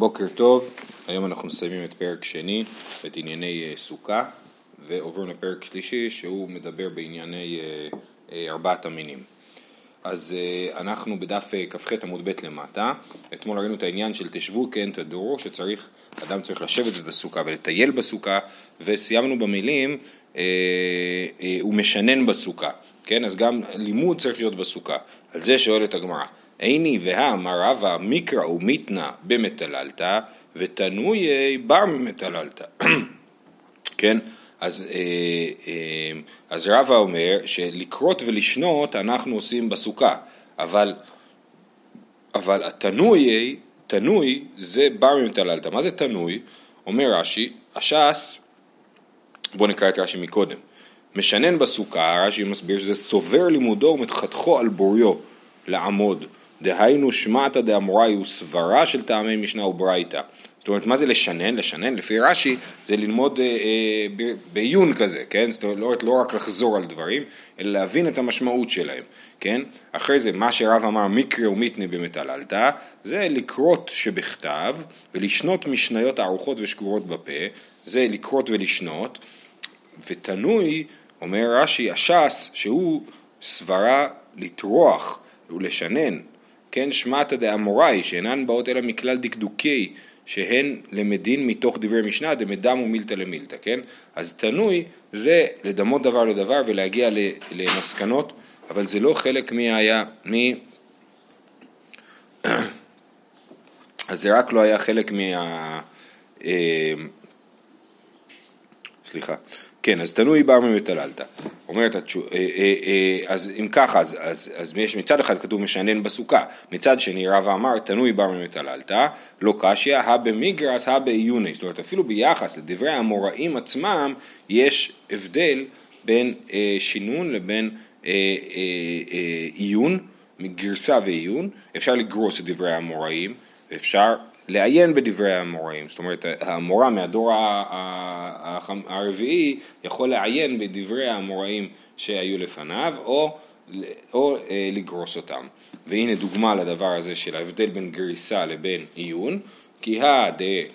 בוקר טוב, היום אנחנו מסיימים את פרק שני, את ענייני אה, סוכה, ועוברים לפרק שלישי שהוא מדבר בענייני אה, אה, ארבעת המינים. אז אנחנו בדף כ"ח עמוד ב' למטה, אתמול ראינו את העניין של תשבו כן תדורו, שצריך, אדם צריך לשבת בסוכה ולטייל בסוכה, וסיימנו במילים הוא משנן בסוכה, כן? אז גם לימוד צריך להיות בסוכה. על זה שואלת הגמרא. איני והא רבא מקרא ומיתנא במטללתא ותנויי בר ממטללתא. כן? אז, אה, אה, אז רבא אומר שלקרות ולשנות אנחנו עושים בסוכה, אבל, אבל התנויי, תנוי זה בר ממטללתא. מה זה תנוי? אומר רש"י, הש"ס, בואו נקרא את רש"י מקודם, משנן בסוכה, רש"י מסביר שזה סובר לימודו ומתחתכו על בוריו לעמוד. דהיינו שמעתא דאמוראי הוא סברה של טעמי משנה וברייתא. זאת אומרת, מה זה לשנן? לשנן, לפי רש"י, זה ללמוד אה, אה, בעיון כזה, כן? זאת אומרת, לא רק לחזור על דברים, אלא להבין את המשמעות שלהם, כן? אחרי זה, מה שרב אמר מקרא ומיתנה במטללתא, זה לקרות שבכתב ולשנות משניות ערוכות ושגורות בפה, זה לקרות ולשנות, ותנוי, אומר רש"י, הש"ס, שהוא סברה לטרוח ולשנן כן שמעתא דאמוראי שאינן באות אלא מכלל דקדוקי שהן למדין מתוך דברי משנה דמדם ומילתא למילתא, כן? אז תנוי זה לדמות דבר לדבר ולהגיע למסקנות, אבל זה לא חלק מי היה, מי... אז זה רק לא היה חלק מה... סליחה. כן, אז תנוי בר ממטללתא. אומרת אה, אה, אה, אז אם ככה, אז, אז, אז יש מצד אחד כתוב משנן בסוכה, מצד שני רבא אמר תנוי בר ממטללתא, לא קשיא, הא במיגרס, הא בעיוני, זאת אומרת אפילו ביחס לדברי האמוראים עצמם, יש הבדל בין אה, שינון לבין אה, אה, עיון, גרסה ועיון, אפשר לגרוס את דברי האמוראים, אפשר לעיין בדברי האמוראים, זאת אומרת המורה מהדור הרביעי יכול לעיין בדברי האמוראים שהיו לפניו או, או אה, לגרוס אותם. והנה דוגמה לדבר הזה של ההבדל בין גריסה לבין עיון, כי הא,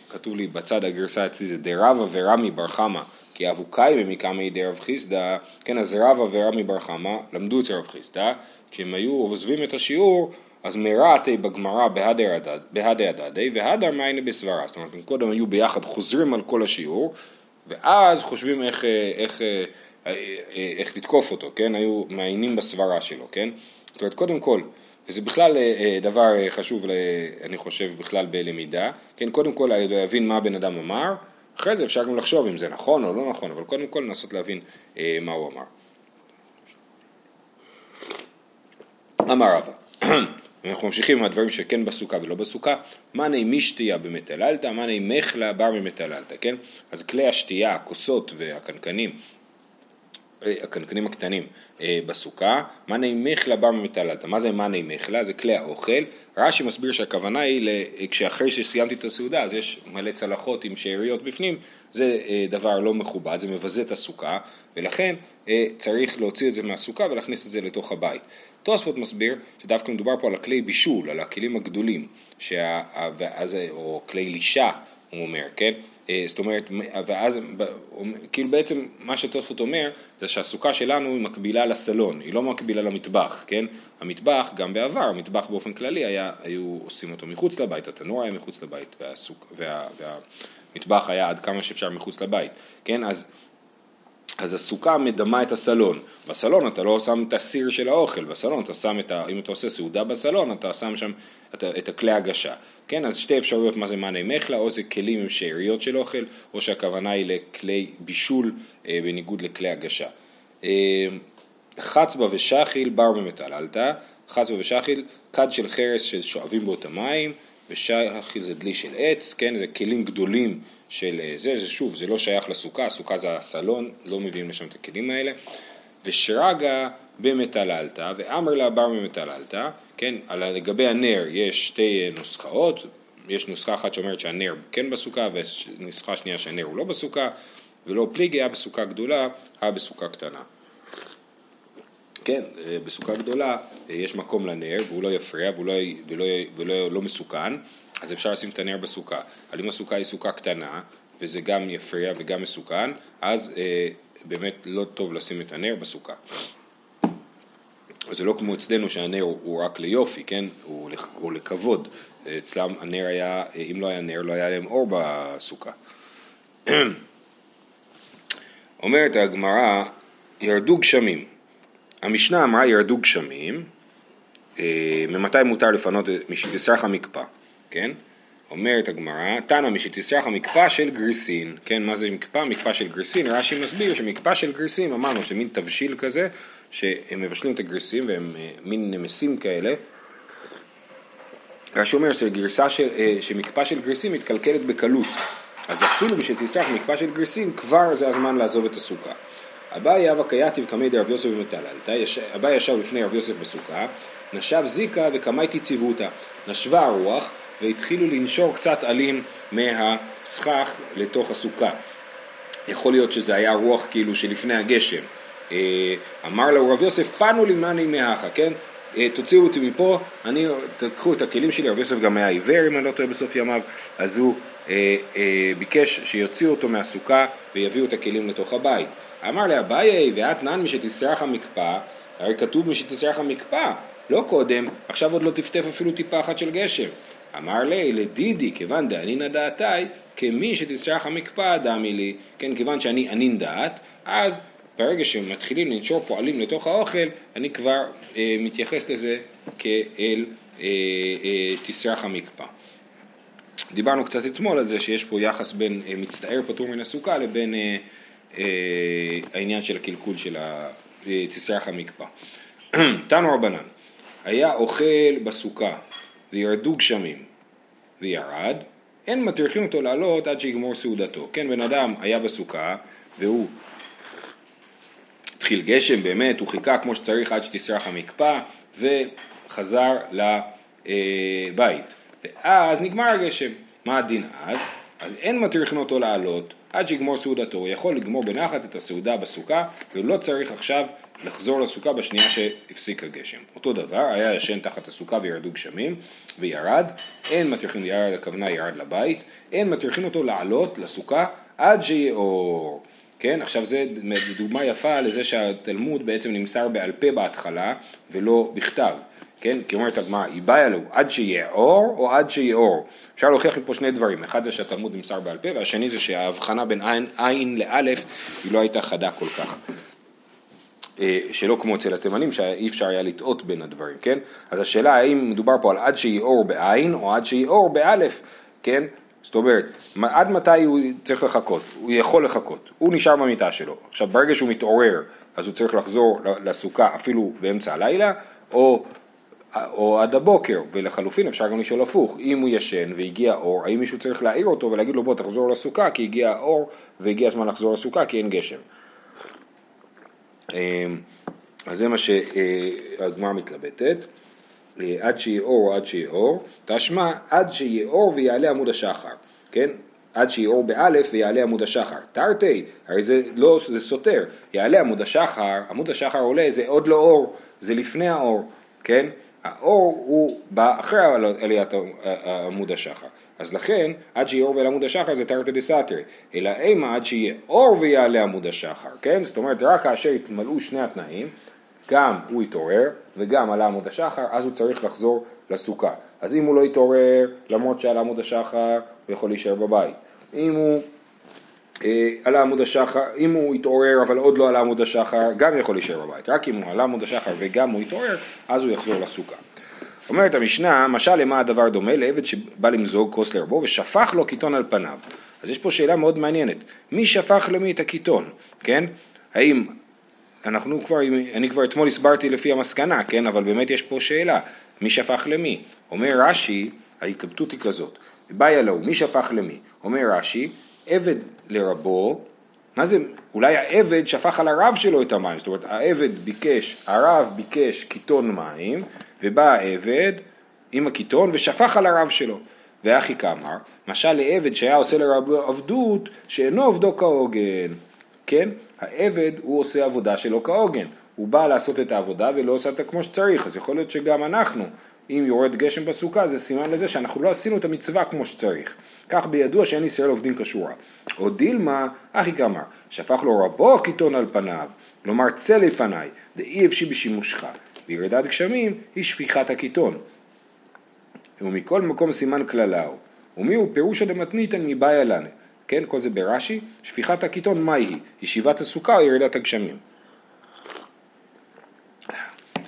כתוב לי בצד הגרסה אצלי זה דרבה ורמי בר חמא כי אבוקאי במקמי דרב חיסדא, כן אז רבה ורמי בר חמא למדו אצל רב חיסדא, כשהם היו עוזבים את השיעור אז מרעתי בגמרא בהדי הדדי והדר מיינה בסברה, זאת אומרת, קודם היו ביחד חוזרים על כל השיעור ואז חושבים איך, איך, איך, איך לתקוף אותו, כן? היו מעיינים בסברה שלו, כן? זאת אומרת, קודם כל, וזה בכלל דבר חשוב, אני חושב, בכלל בלמידה, כן? קודם כל להבין מה הבן אדם אמר, אחרי זה אפשר גם לחשוב אם זה נכון או לא נכון, אבל קודם כל לנסות להבין מה הוא אמר. אמר רבא אנחנו ממשיכים עם הדברים שכן בסוכה ולא בסוכה, מאני משתייה במטללתא, מאני מחלה בר ממטללתא, כן? אז כלי השתייה, הכוסות והקנקנים, הקנקנים הקטנים אה, בסוכה, מאני מחלה בר ממטללתא, מה זה מאני מחלה? זה כלי האוכל, רש"י מסביר שהכוונה היא, כשאחרי שסיימתי את הסעודה אז יש מלא צלחות עם שאריות בפנים, זה אה, דבר לא מכובד, זה מבזה את הסוכה, ולכן צריך להוציא את זה מהסוכה ולהכניס את זה לתוך הבית. תוספות מסביר שדווקא מדובר פה על הכלי בישול, על הכלים הגדולים, שה, או כלי לישה, הוא אומר, כן? אה, זאת אומרת, ואז, כאילו בעצם מה שתוספות אומר, זה שהסוכה שלנו היא מקבילה לסלון, היא לא מקבילה למטבח, כן? המטבח, גם בעבר, המטבח באופן כללי, היה, היו עושים אותו מחוץ לבית, התנור היה מחוץ לבית, והסוק, וה, והמטבח היה עד כמה שאפשר מחוץ לבית, כן? אז אז הסוכה מדמה את הסלון. בסלון אתה לא שם את הסיר של האוכל, בסלון אתה שם את ה... אם אתה עושה סעודה בסלון, אתה שם שם את, את הכלי הגשה. כן, אז שתי אפשרויות מה זה מאני מחלה, או זה כלים עם שאריות של אוכל, או שהכוונה היא לכלי בישול אה, בניגוד לכלי הגשה. אה, חצבה ושחיל בר במטללתא, חצבה ושחיל, כד של חרס ששואבים בו את המים, ושחיל זה דלי של עץ, כן, זה כלים גדולים של אה, זה, זה שוב, זה לא שייך לסוכה, הסוכה זה הסלון, לא מביאים לשם את הכלים האלה. ושרגא במטללתא, ואמר לה בר במטללתא, כן, לגבי הנר יש שתי אה, נוסחאות, יש נוסחה אחת שאומרת שהנר כן בסוכה, ונוסחה שנייה שהנר הוא לא בסוכה, ולא פליגי, היה בסוכה גדולה, היה בסוכה קטנה. כן, אה, בסוכה גדולה יש מקום לנר, והוא לא יפריע, והוא לא, ולא, ולא לא מסוכן, אז אפשר לשים את הנר בסוכה. אבל אם הסוכה היא סוכה קטנה, וזה גם יפריע וגם מסוכן, אז אה, באמת לא טוב לשים את הנר בסוכה. זה לא כמו אצלנו שהנר הוא רק ליופי, כן? הוא, הוא לכבוד. אצלם הנר היה, אם לא היה נר, לא היה להם אור בסוכה. אומרת הגמרא, ירדו גשמים. המשנה אמרה ירדו גשמים, אה, ממתי מותר לפנות משתסרח המקפא, כן? אומרת הגמרא, תנא משתסרח המקפא של גריסין, כן, מה זה מקפא? מקפא של גריסין, רש"י מסביר שמקפא של גריסין, אמרנו שמין תבשיל כזה, שהם מבשלים את הגריסים והם אה, מין נמסים כאלה. רש"י אומר שגרסה של, אה, שמקפא של גריסים מתקלקלת בקלות, אז אפילו בשתסרח מקפא של גריסין כבר זה הזמן לעזוב את הסוכה. אביי אבא קייטיב קמי דרב יוסף במטללתא, אביי ישב לפני רב יוסף בסוכה, נשב זיקה וקמייתי ציוותה, נשבה הרוח והתחילו לנשור קצת עלים מהסכך לתוך הסוכה. יכול להיות שזה היה רוח כאילו שלפני הגשם. אה, אמר לו רב יוסף, פנו לי מאני מהכה, כן? אה, תוציאו אותי מפה, אני, תקחו את הכלים שלי, רב יוסף גם היה עיוור אם אני לא טועה בסוף ימיו, אז הוא אה, אה, ביקש שיוציאו אותו מהסוכה ויביאו את הכלים לתוך הבית. אמר לאביי, ואת נן משתסרח המקפא, הרי כתוב משתסרח המקפא, לא קודם, עכשיו עוד לא טפטף אפילו טיפה אחת של גשם. אמר לי, לדידי, כיוון דענינא דעתי, כמי שתסרח המקפא דמי לי, כן, כיוון שאני ענין דעת, אז ברגע שמתחילים לנשור פועלים לתוך האוכל, אני כבר אה, מתייחס לזה כאל אה, אה, תסרח המקפא. דיברנו קצת אתמול על זה שיש פה יחס בין אה, מצטער פטור מן הסוכה לבין אה, אה, העניין של הקלקול של תסרח המקפא. תנו רבנן, היה אוכל בסוכה וירדו גשמים וירד, אין מטריחים אותו לעלות עד שיגמור סעודתו. כן, בן אדם היה בסוכה והוא התחיל גשם באמת, הוא חיכה כמו שצריך עד שתסרח המקפא וחזר לבית. ואז נגמר הגשם. מה הדין אז? אז אין מטריחים אותו לעלות עד שיגמור סעודתו, הוא יכול לגמור בנחת את הסעודה בסוכה והוא לא צריך עכשיו לחזור לסוכה בשנייה שהפסיק הגשם. אותו דבר, היה ישן תחת הסוכה וירדו גשמים וירד, אין מטריחים ירד, הכוונה ירד לבית, אין מטריחים אותו לעלות לסוכה עד שיהיה אור. כן, עכשיו זה דוגמה יפה לזה שהתלמוד בעצם נמסר בעל פה בהתחלה ולא בכתב. כן? כי אומרת הגמרא, איבאיה לו עד שיהיה אור או עד שיהיה אור. אפשר להוכיח מפה שני דברים, אחד זה שהתלמוד נמסר בעל פה והשני זה שההבחנה בין עין, עין לאלף היא לא הייתה חדה כל כך. אה, שלא כמו אצל התימנים שאי אפשר היה לטעות בין הדברים, כן? אז השאלה האם מדובר פה על עד שיהיה אור בעין או עד שיהיה אור באלף, כן? זאת אומרת, עד מתי הוא צריך לחכות? הוא יכול לחכות, הוא נשאר במיטה שלו. עכשיו ברגע שהוא מתעורר אז הוא צריך לחזור לסוכה אפילו באמצע הלילה, או או עד הבוקר, ולחלופין אפשר גם לשאול הפוך, אם הוא ישן והגיע אור, האם מישהו צריך להעיר אותו ולהגיד לו בוא תחזור לסוכה כי הגיע האור והגיע הזמן לחזור לסוכה כי אין גשם. אמ, אז זה מה מתלבטת, אה, עד שיהיה אור עד שיהיה אור, תשמע עד שיהיה אור ויעלה עמוד השחר, כן? עד שיהיה אור באלף ויעלה עמוד השחר. תרתי, הרי זה לא, זה סותר, יעלה עמוד השחר, עמוד השחר עולה, זה עוד לא אור, זה לפני האור, כן? האור הוא בא אחרי עליית עמוד השחר. אז לכן, עד שיהיה אור ויעלה עמוד השחר זה תרתי דסתרי, אלא אימה עד שיהיה אור ויעלה עמוד השחר, כן? זאת אומרת, רק כאשר יתמלאו שני התנאים, גם הוא יתעורר וגם עלה עמוד השחר, אז הוא צריך לחזור לסוכה. אז אם הוא לא יתעורר, למרות שעלה עמוד השחר, הוא יכול להישאר בבית. אם הוא אה, עלה עמוד השחר, אם הוא יתעורר אבל עוד לא עלה עמוד השחר, גם יכול להישאר בבית. רק אם הוא עלה עמוד השחר וגם הוא יתעורר, אז הוא יחזור לסוכה. אומרת המשנה, משל למה הדבר דומה? לעבד שבא למזוג כוס לרבו ושפך לו קיטון על פניו. אז יש פה שאלה מאוד מעניינת. מי שפך למי את הקיטון, כן? האם, אנחנו כבר, אני כבר אתמול הסברתי לפי המסקנה, כן? אבל באמת יש פה שאלה. מי שפך למי? אומר רש"י, ההתלבטות היא כזאת. באיה לו, מי שפך למי? אומר רש"י, עבד לרבו, מה זה, אולי העבד שפך על הרב שלו את המים, זאת אומרת העבד ביקש, הרב ביקש קיטון מים, ובא העבד עם הקיטון ושפך על הרב שלו. ואחי כאמר, משל לעבד שהיה עושה לרבו עבדות שאינו עובדו כהוגן, כן? העבד הוא עושה עבודה שלא כהוגן, הוא בא לעשות את העבודה ולא עושה אותה כמו שצריך, אז יכול להיות שגם אנחנו אם יורד גשם בסוכה זה סימן לזה שאנחנו לא עשינו את המצווה כמו שצריך. כך בידוע שאין ישראל עובדים כשורה. או דילמה, אחי כמר, שהפך לו רבו קיטון על פניו, כלומר צא לפניי, דאי אפשי בשימושך. וירידת גשמים היא שפיכת הקיטון. ומכל מקום סימן כללה הוא. ומי הוא פירושא דמתניתן מבעיה לנה. כן, כל זה ברש"י, שפיכת הקיטון מהי היא? ישיבת הסוכה או ירידת הגשמים?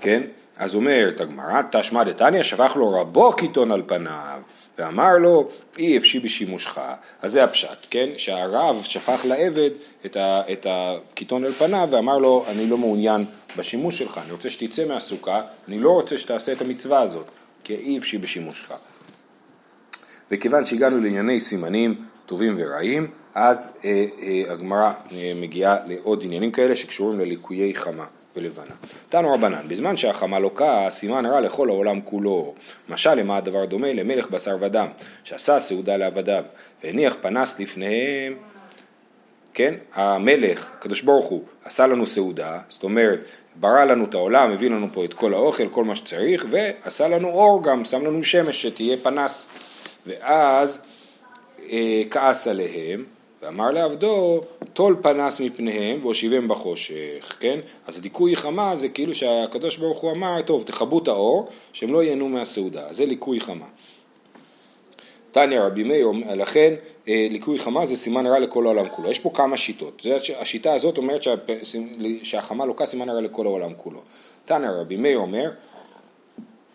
כן, אז אומרת הגמרא, תשמע דתניא, שפך לו רבו קיטון על פניו, ואמר לו, אי אפשי בשימושך. אז זה הפשט, כן? שהרב שפך לעבד את, ה, את הקיטון על פניו ואמר לו, אני לא מעוניין בשימוש שלך, אני רוצה שתצא מהסוכה, אני לא רוצה שתעשה את המצווה הזאת, כי אי אפשי בשימושך. וכיוון שהגענו לענייני סימנים טובים ורעים, אז אה, אה, הגמרא אה, מגיעה לעוד עניינים כאלה שקשורים לליקויי חמה. ולבנה. תנו רבנן, בזמן שהחמה לוקה, סימן רע לכל העולם כולו. משל למה הדבר דומה? למלך בשר ודם, שעשה סעודה לעבדיו, והניח פנס לפניהם. כן, המלך, הקדוש ברוך הוא, עשה לנו סעודה, זאת אומרת, ברא לנו את העולם, הביא לנו פה את כל האוכל, כל מה שצריך, ועשה לנו אור גם, שם לנו שמש שתהיה פנס. ואז כעס עליהם, ואמר לעבדו, טול פנס מפניהם והושיבם בחושך, כן? אז ליקוי חמה זה כאילו שהקדוש ברוך הוא אמר, טוב, תכבו את האור, שהם לא ייהנו מהסעודה, זה ליקוי חמה. תניא רבי מאיר, לכן אה, ליקוי חמה זה סימן רע לכל העולם כולו. יש פה כמה שיטות. השיטה הזאת אומרת שהחמה לוקה סימן רע לכל העולם כולו. תניא רבי מאיר אומר,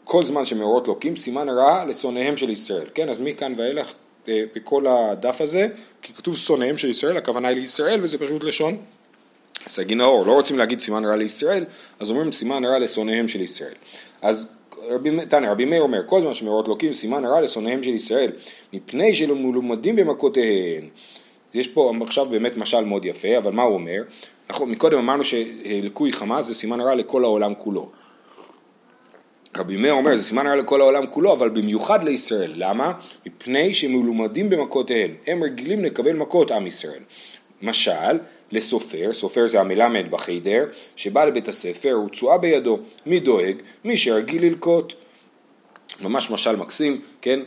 כל זמן שמאורות לוקים סימן רע לשונאיהם של ישראל. כן, אז מכאן ואילך אה, בכל הדף הזה, כי כתוב שונאיהם של ישראל, הכוונה היא לישראל וזה פשוט לשון סגי נאור, לא רוצים להגיד סימן רע לישראל, אז אומרים סימן רע לשונאיהם של ישראל. אז רבי, תנא, רבי מאיר אומר, כל זמן שמאורות לוקים סימן רע לשונאיהם של ישראל, מפני שלא מלומדים במכותיהם. יש פה עכשיו באמת משל מאוד יפה, אבל מה הוא אומר? אנחנו מקודם אמרנו שליקוי חמאס זה סימן רע לכל העולם כולו. רבי מאיר אומר, זה סימן רע לכל העולם כולו, אבל במיוחד לישראל. למה? מפני שהם מלומדים במכותיהם. הם רגילים לקבל מכות עם ישראל. משל, לסופר, סופר זה המלמד בחיידר, שבא לבית הספר, הוא תשואה בידו. מי דואג? מי שרגיל ללקוט. ממש משל מקסים, כן,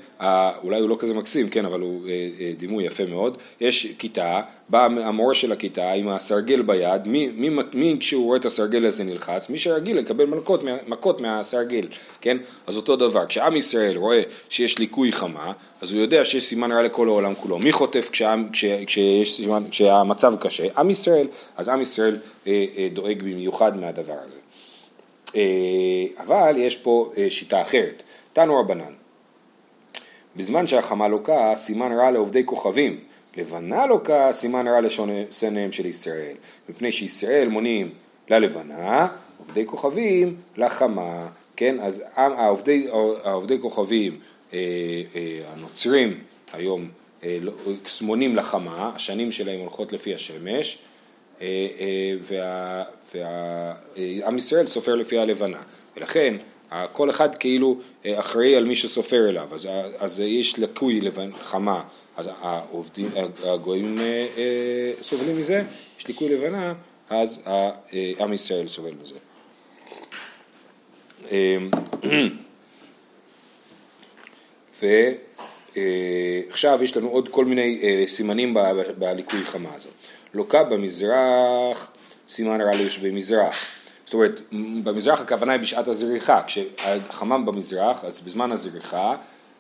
אולי הוא לא כזה מקסים, כן, אבל הוא אה, אה, דימוי יפה מאוד, יש כיתה, בא המורה של הכיתה עם הסרגל ביד, מי, מי, מי כשהוא רואה את הסרגל הזה נלחץ? מי שרגיל לקבל מכות, מכות מהסרגל, כן, אז אותו דבר, כשעם ישראל רואה שיש ליקוי חמה, אז הוא יודע שיש סימן רע לכל העולם כולו, מי חוטף כשעם, כש, כשיש סימן, כשהמצב קשה? עם ישראל, אז עם ישראל אה, אה, דואג במיוחד מהדבר הזה. אה, אבל יש פה אה, שיטה אחרת. תנו רבנן. בזמן שהחמה לוקה, סימן רע לעובדי כוכבים. לבנה לוקה, סימן רע לשונאיהם של ישראל. מפני שישראל מונים ללבנה, עובדי כוכבים לחמה. כן, אז העובדי, העובדי כוכבים, אה, אה, הנוצרים היום אה, לא, מונים לחמה, השנים שלהם הולכות לפי השמש, ועם ישראל סופר לפי הלבנה. ולכן כל אחד כאילו אה, אחראי על מי שסופר אליו, אז, אז יש לקוי לבן, חמה, אז העובדים, הגויים אה, אה, סובלים מזה, יש ליקוי לבנה, אז עם ישראל סובל מזה. ועכשיו יש לנו עוד כל מיני סימנים בליקוי חמה הזאת. לוקה במזרח, סימן רע ליושבי מזרח. זאת אומרת, במזרח הכוונה היא בשעת הזריחה, כשהחמם במזרח, אז בזמן הזריחה,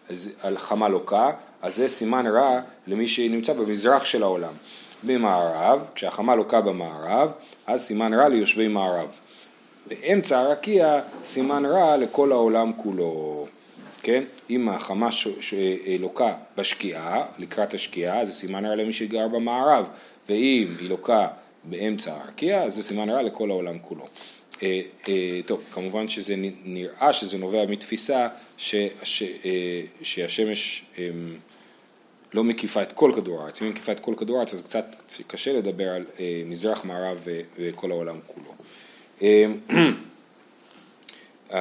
אז על חמה לוקה, אז זה סימן רע למי שנמצא במזרח של העולם. במערב, כשהחמה לוקה במערב, אז סימן רע ליושבי מערב. באמצע הרקיע, סימן רע לכל העולם כולו. כן? אם החמה ש... ש... אה, לוקה בשקיעה, לקראת השקיעה, זה סימן רע למי שגר במערב, ואם היא לוקה באמצע הרקיע, אז זה סימן רע לכל העולם כולו. אה, אה, טוב, כמובן שזה נראה שזה נובע מתפיסה ש, ש, אה, שהשמש לא מקיפה את כל כדור הארץ, אם היא מקיפה את כל כדור הארץ אז קצת קשה לדבר על מזרח, מערב וכל העולם כולו.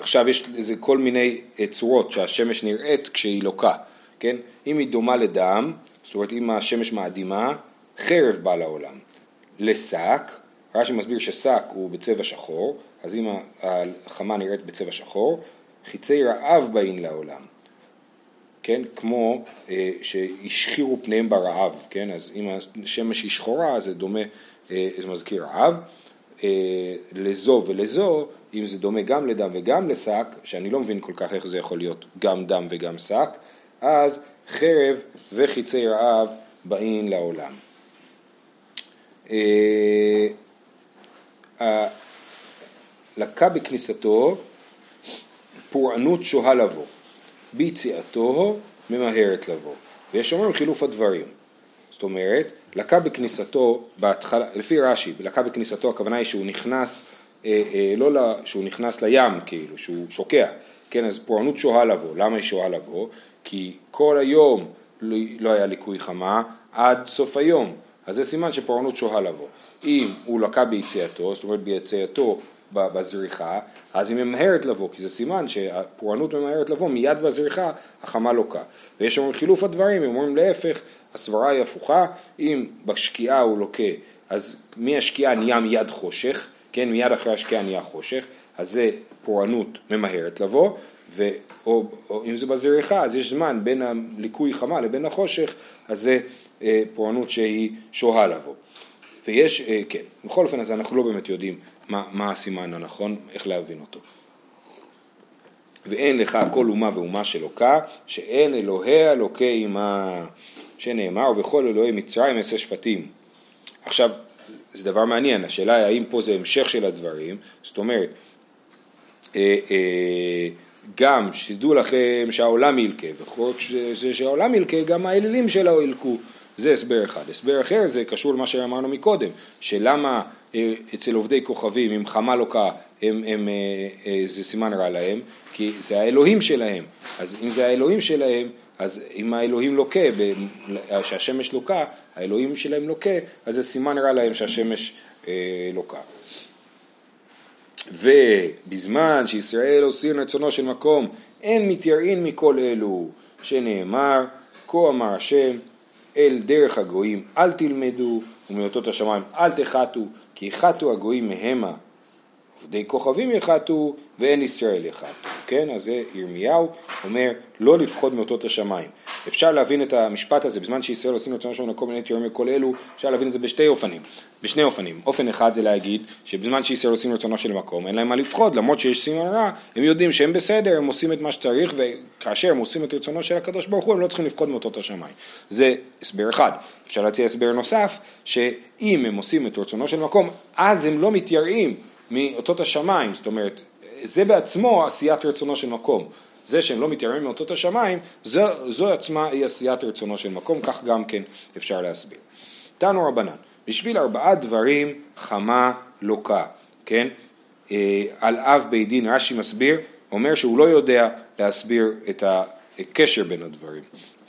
עכשיו יש לזה כל מיני צורות שהשמש נראית כשהיא לוקה, כן? אם היא דומה לדם, זאת אומרת אם השמש מאדימה, חרב בא לעולם. לשק, רש"י מסביר ששק הוא בצבע שחור, אז אם החמה נראית בצבע שחור, חיצי רעב באים לעולם. כן, כמו אה, שהשחירו פניהם ברעב, כן, אז אם השמש היא שחורה זה דומה, אה, זה מזכיר רעב, אה, לזו ולזו, אם זה דומה גם לדם וגם לשק, שאני לא מבין כל כך איך זה יכול להיות גם דם וגם שק, אז חרב וחיצי רעב באים לעולם. אה, לקה בכניסתו פורענות שוהה לבוא, ביציאתו ממהרת לבוא, ויש אומרים חילוף הדברים. זאת אומרת, לקה בכניסתו בהתחלה, לפי רש"י, לקה בכניסתו הכוונה היא שהוא נכנס, אה, אה, לא לה, שהוא נכנס לים כאילו, שהוא שוקע, כן, אז פורענות שוהה לבוא, למה היא שוהה לבוא? כי כל היום לא, לא היה ליקוי חמה עד סוף היום, אז זה סימן שפורענות שוהה לבוא. אם הוא לקה ביציאתו, זאת אומרת ביציאתו בזריחה, אז היא ממהרת לבוא, כי זה סימן שהפורענות ממהרת לבוא, מיד בזריחה החמה לוקה. ויש אומרים חילוף הדברים, הם אומרים להפך, הסברה היא הפוכה, אם בשקיעה הוא לוקה, אז מהשקיעה נהיה מיד חושך, כן, מיד אחרי השקיעה נהיה חושך, אז זה פורענות ממהרת לבוא, ו, או, או אם זה בזריחה, אז יש זמן בין הליקוי חמה לבין החושך, אז זה פורענות שהיא שוהה לבוא. ויש, אה, כן, בכל אופן אז אנחנו לא באמת יודעים מה, מה הסימן הנכון, איך להבין אותו. ואין לך כל אומה ואומה שלוקה, שאין אלוהיה לוקה עמה, שנאמר, וכל אלוהי מצרים אעשה שפטים. עכשיו, זה דבר מעניין, השאלה היא האם פה זה המשך של הדברים, זאת אומרת, אה, אה, גם שתדעו לכם שהעולם ילקה, וכל זה שהעולם ילקה, גם האלילים שלו ילקו. זה הסבר אחד. הסבר אחר זה קשור למה שאמרנו מקודם, שלמה אה, אצל עובדי כוכבים אם חמה לוקה הם, הם, אה, אה, זה סימן רע להם, כי זה האלוהים שלהם. אז אם זה האלוהים שלהם, אז אם האלוהים לוקה, שהשמש לוקה, האלוהים שלהם לוקה, אז זה סימן רע להם שהשמש לוקה. ובזמן שישראל עושים רצונו של מקום, אין מתייראין מכל אלו, שנאמר, כה אמר השם, אל דרך הגויים אל תלמדו, ומאותות השמיים אל תחתו, כי יחתו הגויים מהמה. עובדי כוכבים יחתו ואין ישראל יחתו, כן? אז זה ירמיהו אומר לא לפחוד מאותות השמיים. אפשר להבין את המשפט הזה בזמן שישראל עושים רצונו של מקום מיני תיאורים מכל אלו, אפשר להבין את זה בשתי אופנים, בשני אופנים. אופן אחד זה להגיד שבזמן שישראל עושים רצונו של מקום אין להם מה לפחוד, למרות שיש סימן רע, הם יודעים שהם בסדר, הם עושים את מה שצריך וכאשר הם עושים את רצונו של הקדוש ברוך הוא הם לא צריכים לפחוד מאותות השמיים. זה הסבר אחד. אפשר להציע הסבר נוסף, שאם הם עושים את רצונו של מקום, אז הם לא מתייראים מאותות השמיים, זאת אומרת, זה בעצמו עשיית רצונו של מקום. זה שהם לא מתייראים מאותות השמיים, זו, זו עצמה היא עשיית רצונו של מקום, כך גם כן אפשר להסביר. תנו רבנן, בשביל ארבעה דברים חמה לוקה, כן? אה, על אב בית דין רש"י מסביר, אומר שהוא לא יודע להסביר את הקשר בין הדברים,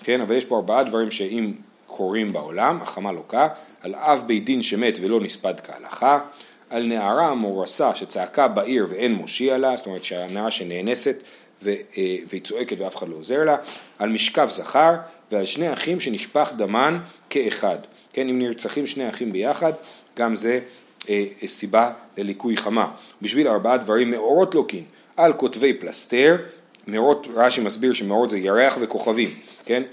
כן? אבל יש פה ארבעה דברים שאם קורים בעולם, החמה לוקה, על אב בית דין שמת ולא נספד כהלכה, על נערה מורסה שצעקה בעיר ואין מושיע לה, זאת אומרת שהנערה שנאנסת אה, והיא צועקת ואף אחד לא עוזר לה, על משכב זכר ועל שני אחים שנשפך דמן כאחד. כן, אם נרצחים שני אחים ביחד, גם זה אה, אה סיבה לליקוי חמה. בשביל ארבעה דברים מאורות לוקין, על כותבי פלסתר, מאורות, רש"י מסביר שמאורות זה ירח וכוכבים, כן?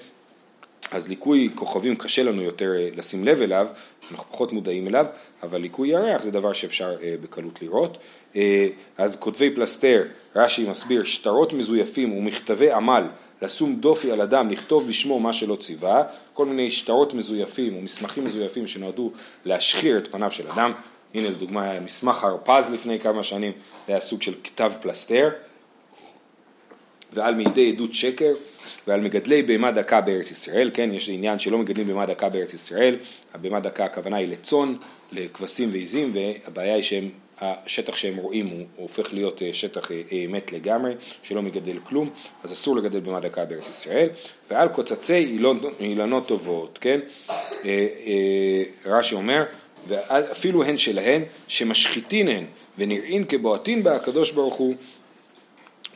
אז ליקוי כוכבים קשה לנו יותר אה, לשים לב אליו, אנחנו פחות מודעים אליו, אבל ליקוי ירח זה דבר שאפשר אה, בקלות לראות. אה, אז כותבי פלסתר, רש"י מסביר, שטרות מזויפים ומכתבי עמל, לשום דופי על אדם, לכתוב בשמו מה שלא ציווה, כל מיני שטרות מזויפים ומסמכים מזויפים שנועדו להשחיר את פניו של אדם. הנה לדוגמה מסמך הרפז לפני כמה שנים, זה היה סוג של כתב פלסתר. ועל מידי עדות שקר ועל מגדלי בהמה דקה בארץ ישראל, כן, יש עניין שלא מגדלים בהמה דקה בארץ ישראל, הבהמה דקה הכוונה היא לצאן, לכבשים ועיזים, והבעיה היא שהם, השטח שהם רואים הוא, הופך להיות אה, שטח אה, אה, מת לגמרי, שלא מגדל כלום, אז אסור לגדל בהמה דקה בארץ ישראל, ועל קוצצי אילנות, טובות, כן, רש"י אומר, ואפילו הן שלהן, שמשחיתין הן ונראים כבועטין בה הקדוש ברוך הוא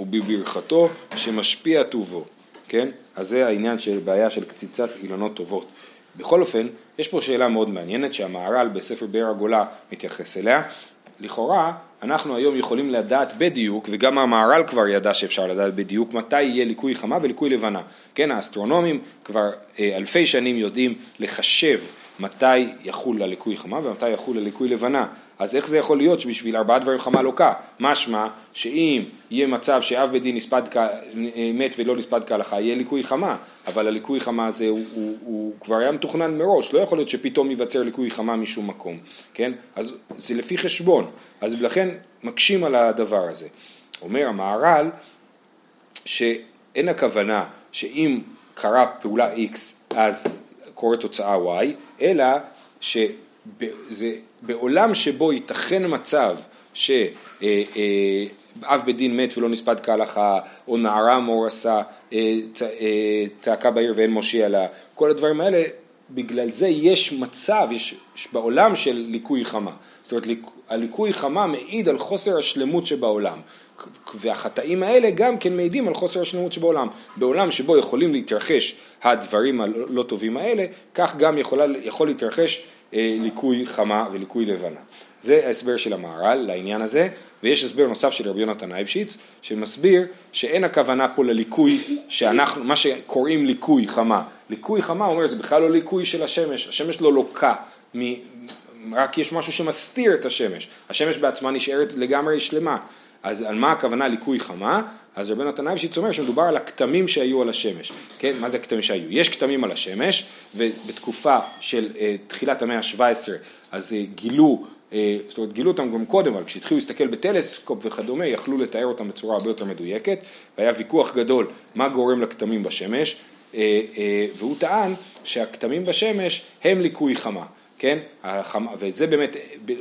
ובברכתו שמשפיע טובו, כן? אז זה העניין של בעיה של קציצת אילנות טובות. בכל אופן, יש פה שאלה מאוד מעניינת שהמהר"ל בספר באר הגולה מתייחס אליה. לכאורה אנחנו היום יכולים לדעת בדיוק, וגם המהר"ל כבר ידע שאפשר לדעת בדיוק מתי יהיה ליקוי חמה וליקוי לבנה. כן, האסטרונומים כבר אה, אלפי שנים יודעים לחשב מתי יחול הליקוי חמה ומתי יחול הליקוי לבנה. אז איך זה יכול להיות שבשביל ארבעה דברים חמה לוקה? משמע שאם יהיה מצב שאב בית דין נספד כ... מת ולא נספד כהלכה, יהיה ליקוי חמה, אבל הליקוי חמה הזה הוא, הוא, הוא כבר היה מתוכנן מראש, לא יכול להיות שפתאום ייווצר ליקוי חמה משום מקום, כן? אז זה לפי חשבון, אז לכן מקשים על הדבר הזה. אומר המהר"ל שאין הכוונה שאם קרה פעולה X אז קורית תוצאה Y, אלא שזה בעולם שבו ייתכן מצב שאב אה, אה, בית דין מת ולא נספד כהלכה, או נערה מורסה, אה, צעקה בעיר ואין מושיע לה, כל הדברים האלה, בגלל זה יש מצב, יש בעולם של ליקוי חמה. זאת אומרת, הליקוי חמה מעיד על חוסר השלמות שבעולם. והחטאים האלה גם כן מעידים על חוסר השלמות שבעולם. בעולם שבו יכולים להתרחש הדברים הלא טובים האלה, כך גם יכולה, יכול להתרחש אה, ליקוי חמה וליקוי לבנה. זה ההסבר של המהר"ל לעניין הזה, ויש הסבר נוסף של רבי יונתן אייבשיץ, שמסביר שאין הכוונה פה לליקוי, שאנחנו, מה שקוראים ליקוי חמה. ליקוי חמה אומר זה בכלל לא ליקוי של השמש, השמש לא לוקה, מ, רק יש משהו שמסתיר את השמש, השמש בעצמה נשארת לגמרי שלמה. אז על מה הכוונה ליקוי חמה? אז רבי נתן אייבשיץ אומר שמדובר על הכתמים שהיו על השמש. כן, מה זה הכתמים שהיו? יש כתמים על השמש, ובתקופה של uh, תחילת המאה ה-17 אז uh, גילו, uh, זאת אומרת גילו אותם גם קודם, אבל כשהתחילו להסתכל בטלסקופ וכדומה, יכלו לתאר אותם בצורה הרבה יותר מדויקת, והיה ויכוח גדול מה גורם לכתמים בשמש, uh, uh, והוא טען שהכתמים בשמש הם ליקוי חמה. כן? החמה, וזה באמת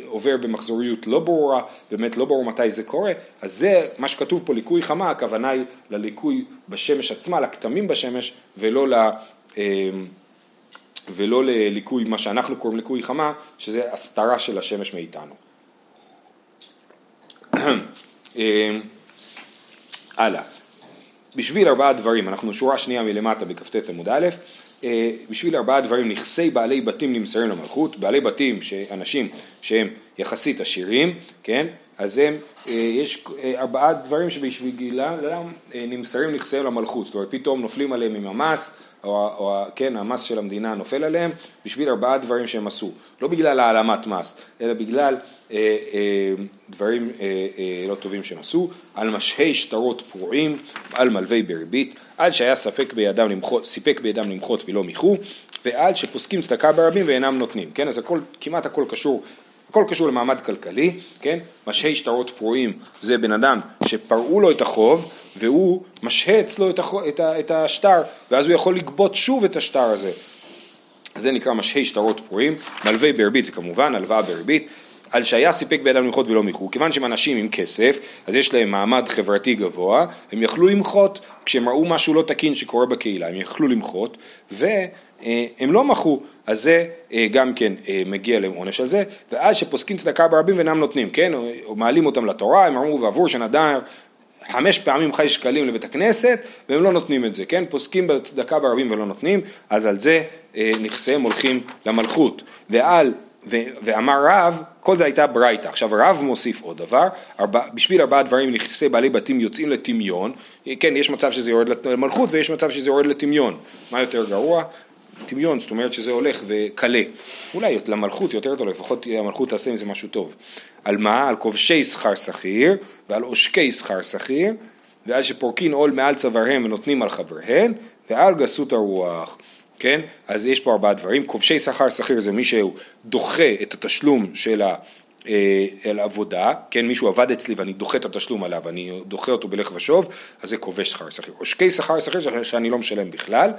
עובר במחזוריות לא ברורה, באמת לא ברור מתי זה קורה, אז זה מה שכתוב פה ליקוי חמה, הכוונה היא לליקוי בשמש עצמה, לכתמים בשמש, ולא ל... אמ, ולא לליקוי, מה שאנחנו קוראים ליקוי חמה, שזה הסתרה של השמש מאיתנו. אמ, הלאה. בשביל ארבעה דברים, אנחנו שורה שנייה מלמטה בכ"ט עמוד א', בשביל ארבעה דברים נכסי בעלי בתים נמסרים למלכות, בעלי בתים, אנשים שהם יחסית עשירים, כן, אז הם, אה, יש אה, ארבעה דברים שבשבילם נמסרים נכסיהם למלכות, זאת אומרת פתאום נופלים עליהם עם המס, או, או כן, המס של המדינה נופל עליהם, בשביל ארבעה דברים שהם עשו, לא בגלל העלמת מס, אלא בגלל אה, אה, דברים אה, אה, לא טובים שהם עשו, על משהי שטרות פרועים, על מלווי בריבית, עד שהיה ספק בידם למחות, סיפק בידם למחות ולא מיחו, ועד שפוסקים צדקה ברבים ואינם נותנים, כן, אז הכל, כמעט הכל קשור הכל קשור למעמד כלכלי, כן? משהי שטרות פרועים זה בן אדם שפרעו לו את החוב והוא משהה אצלו את, החוב, את, ה, את השטר ואז הוא יכול לגבות שוב את השטר הזה. זה נקרא משהי שטרות פרועים, מלווה בריבית זה כמובן הלוואה בריבית, שהיה סיפק בידם למחות ולא מיחו, כיוון שהם אנשים עם כסף, אז יש להם מעמד חברתי גבוה, הם יכלו למחות. כשהם ראו משהו לא תקין שקורה בקהילה, הם יכלו למחות, והם לא מחו, אז זה אה, גם כן אה, מגיע להם עונש על זה, ואז שפוסקים צדקה ברבים ואינם נותנים, כן, או מעלים אותם לתורה, הם אמרו ועבור שנדר חמש פעמים חי שקלים לבית הכנסת, והם לא נותנים את זה, כן, פוסקים בצדקה ברבים ולא נותנים, אז על זה אה, נכסיהם הולכים למלכות, ועל ו- ואמר רב, כל זה הייתה ברייתא. עכשיו רב מוסיף עוד דבר, ארבע, בשביל ארבעה דברים נכסי בעלי בתים יוצאים לטמיון, כן, יש מצב שזה יורד למלכות ויש מצב שזה יורד לטמיון. מה יותר גרוע? טמיון, זאת אומרת שזה הולך וקלה. אולי למלכות יותר טוב, לפחות המלכות תעשה עם זה משהו טוב. על מה? על כובשי שכר שכיר ועל עושקי שכר שכיר, ועל שפורקין עול מעל צוואריהם ונותנים על חבריהם, ועל גסות הרוח. כן? אז יש פה ארבעה דברים. כובשי שכר שכיר זה מי שהוא דוחה את התשלום של ה... אל אה, עבודה, כן, מישהו עבד אצלי ואני דוחה את התשלום עליו, אני דוחה אותו בלך ושוב, אז זה כובש שכר שכיר. עושקי שכר שכיר שאני לא משלם בכלל.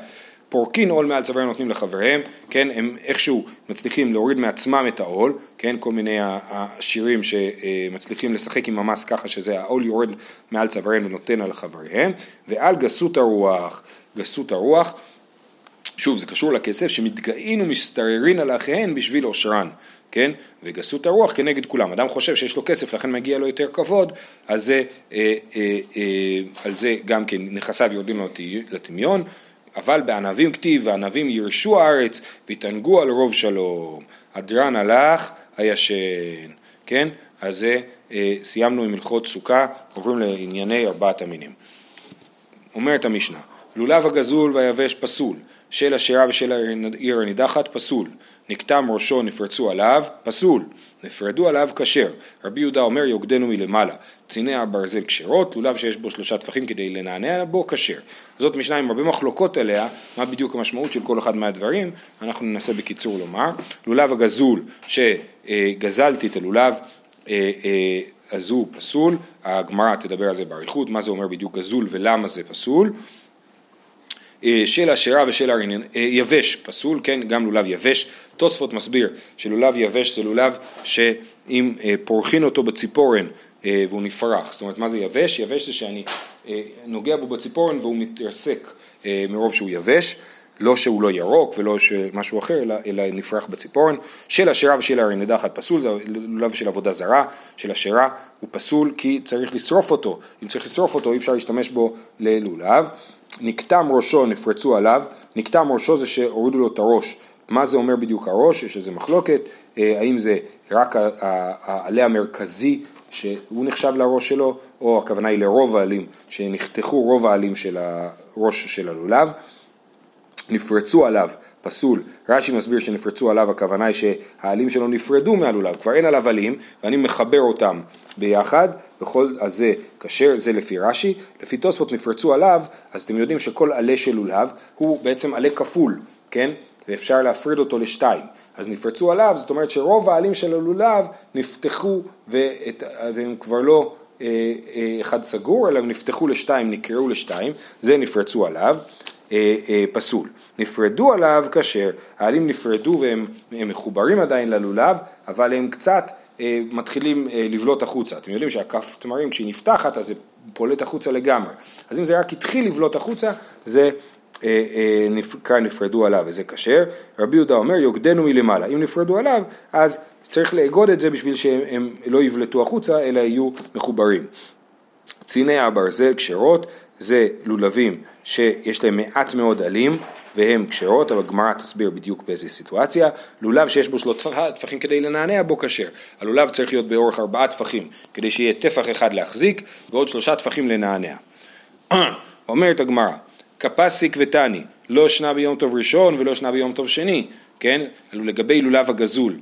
פורקין עול מעל צווארם נותנים לחבריהם, כן, הם איכשהו מצליחים להוריד מעצמם את העול, כן, כל מיני השירים שמצליחים לשחק עם המס ככה שזה העול יורד מעל צווארם ונותן על חבריהם, ועל גסות הרוח, גסות הרוח שוב, זה קשור לכסף שמתגאים ומסתררין על אחיהן בשביל עושרן, כן? וגסות הרוח כנגד כולם. אדם חושב שיש לו כסף, לכן מגיע לו יותר כבוד, אז זה, אה, אה, אה, על זה גם כן נכסיו יורדים לו לטמיון. אבל בענבים כתיב, וענבים ירשו הארץ, ויתענגו על רוב שלום. הדרן הלך, הישן, כן? אז זה, אה, סיימנו עם הלכות סוכה, עוברים לענייני ארבעת המינים. אומרת המשנה, לולב הגזול והיבש פסול, של השירה ושל העיר הנידחת פסול, נקטם ראשו נפרצו עליו, פסול, נפרדו עליו כשר. רבי יהודה אומר יוגדנו מלמעלה, ציני הברזל כשרות, לולב שיש בו שלושה טפחים כדי לנענע בו כשר. זאת משנה עם הרבה מחלוקות עליה, מה בדיוק המשמעות של כל אחד מהדברים, אנחנו ננסה בקיצור לומר. לולב הגזול שגזלתי את הלולב, אה, אה, אז הוא פסול, הגמרא תדבר על זה באריכות, מה זה אומר בדיוק גזול ולמה זה פסול. אה, של השירה ושל הרנין, אה, יבש פסול, כן, גם לולב יבש. תוספות מסביר שלולב יבש זה לולב שאם אה, פורחין אותו בציפורן והוא נפרח, זאת אומרת מה זה יבש? יבש זה שאני נוגע בו בציפורן והוא מתרסק מרוב שהוא יבש. לא שהוא לא ירוק ולא משהו אחר, אלא, אלא נפרח בציפורן. של השירה ושל הרנדחת פסול, זה לולב של עבודה זרה, של השירה הוא פסול כי צריך לשרוף אותו. אם צריך לשרוף אותו אי אפשר להשתמש בו ללולב. נקטם ראשו נפרצו עליו, נקטם ראשו זה שהורידו לו את הראש. מה זה אומר בדיוק הראש? יש איזה מחלוקת, אה, האם זה רק העלה המרכזי שהוא נחשב לראש שלו, או הכוונה היא לרוב העלים, שנחתכו רוב העלים של הראש של הלולב. נפרצו עליו, פסול, רש"י מסביר שנפרצו עליו, הכוונה היא שהעלים שלו נפרדו מהלולב, כבר אין עליו עלים, ואני מחבר אותם ביחד, וכל, אז זה כשר, זה לפי רש"י, לפי תוספות נפרצו עליו, אז אתם יודעים שכל עלה של לולב הוא בעצם עלה כפול, כן? ואפשר להפריד אותו לשתיים. אז נפרצו עליו, זאת אומרת שרוב העלים של הלולב נפתחו ואת, והם כבר לא אה, אה, אחד סגור, אלא הם נפתחו לשתיים, נקראו לשתיים, זה נפרצו עליו. אה, אה, פסול. נפרדו עליו כשר, העלים נפרדו והם מחוברים עדיין ללולב, אבל הם קצת אה, מתחילים לבלוט החוצה. אתם יודעים שהכף תמרים כשהיא נפתחת אז זה פולט החוצה לגמרי. אז אם זה רק התחיל לבלוט החוצה, זה נקרא נפרדו עליו וזה כשר. רבי יהודה אומר יוגדנו מלמעלה. אם נפרדו עליו אז צריך לאגוד את זה בשביל שהם לא יבלטו החוצה אלא יהיו מחוברים. ציני הברזל כשרות זה לולבים שיש להם מעט מאוד עלים והם כשרות, אבל הגמרא תסביר בדיוק באיזה סיטואציה. לולב שיש בו שלושה טפחים כדי לנענע בו כשר. הלולב צריך להיות באורך ארבעה טפחים כדי שיהיה טפח אחד להחזיק ועוד שלושה טפחים לנענע. אומרת הגמרא, כפסיק ותני, לא שנה ביום טוב ראשון ולא שנה ביום טוב שני, כן? לגבי לולב הגזול,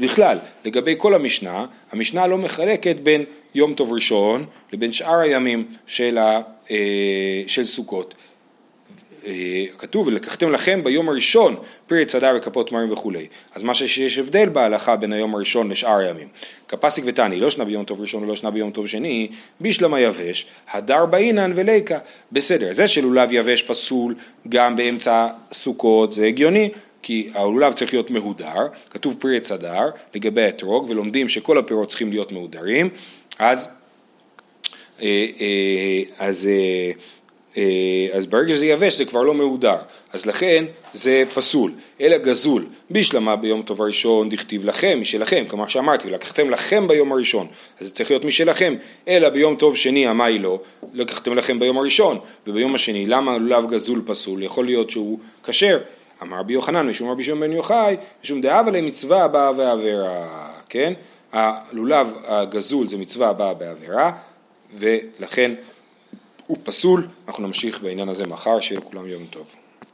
בכלל, לגבי כל המשנה, המשנה לא מחלקת בין יום טוב ראשון לבין שאר הימים של, ה, אה, של סוכות. אה, כתוב ולקחתם לכם ביום הראשון פרי צדה וכפות מים וכולי. אז מה שיש הבדל בהלכה בין היום הראשון לשאר הימים. כפסיק ותני לא שנה ביום טוב ראשון ולא שנה ביום טוב שני בישלמה יבש הדר באינן וליקה בסדר זה שלולב יבש פסול גם באמצע סוכות זה הגיוני כי הלולב צריך להיות מהודר, כתוב פרי עץ הדר לגבי האתרוג ולומדים שכל הפירות צריכים להיות מהודרים, אז, אה, אה, אז, אה, אז ברגע שזה יבש זה כבר לא מהודר, אז לכן זה פסול, אלא גזול, בשלמה ביום טוב הראשון דכתיב לכם, משלכם, כמו שאמרתי, לקחתם לכם ביום הראשון, אז זה צריך להיות משלכם, אלא ביום טוב שני אמי לא, לקחתם לכם ביום הראשון, וביום השני, למה לולב גזול פסול? יכול להיות שהוא כשר, אמר רבי יוחנן משום רבי שמעון בן יוחאי, משום דאבה למצווה הבאה ועבירה, כן? הלולב הגזול זה מצווה הבאה בעבירה, ולכן הוא פסול, אנחנו נמשיך בעניין הזה מחר, שיהיה לכולם יום טוב.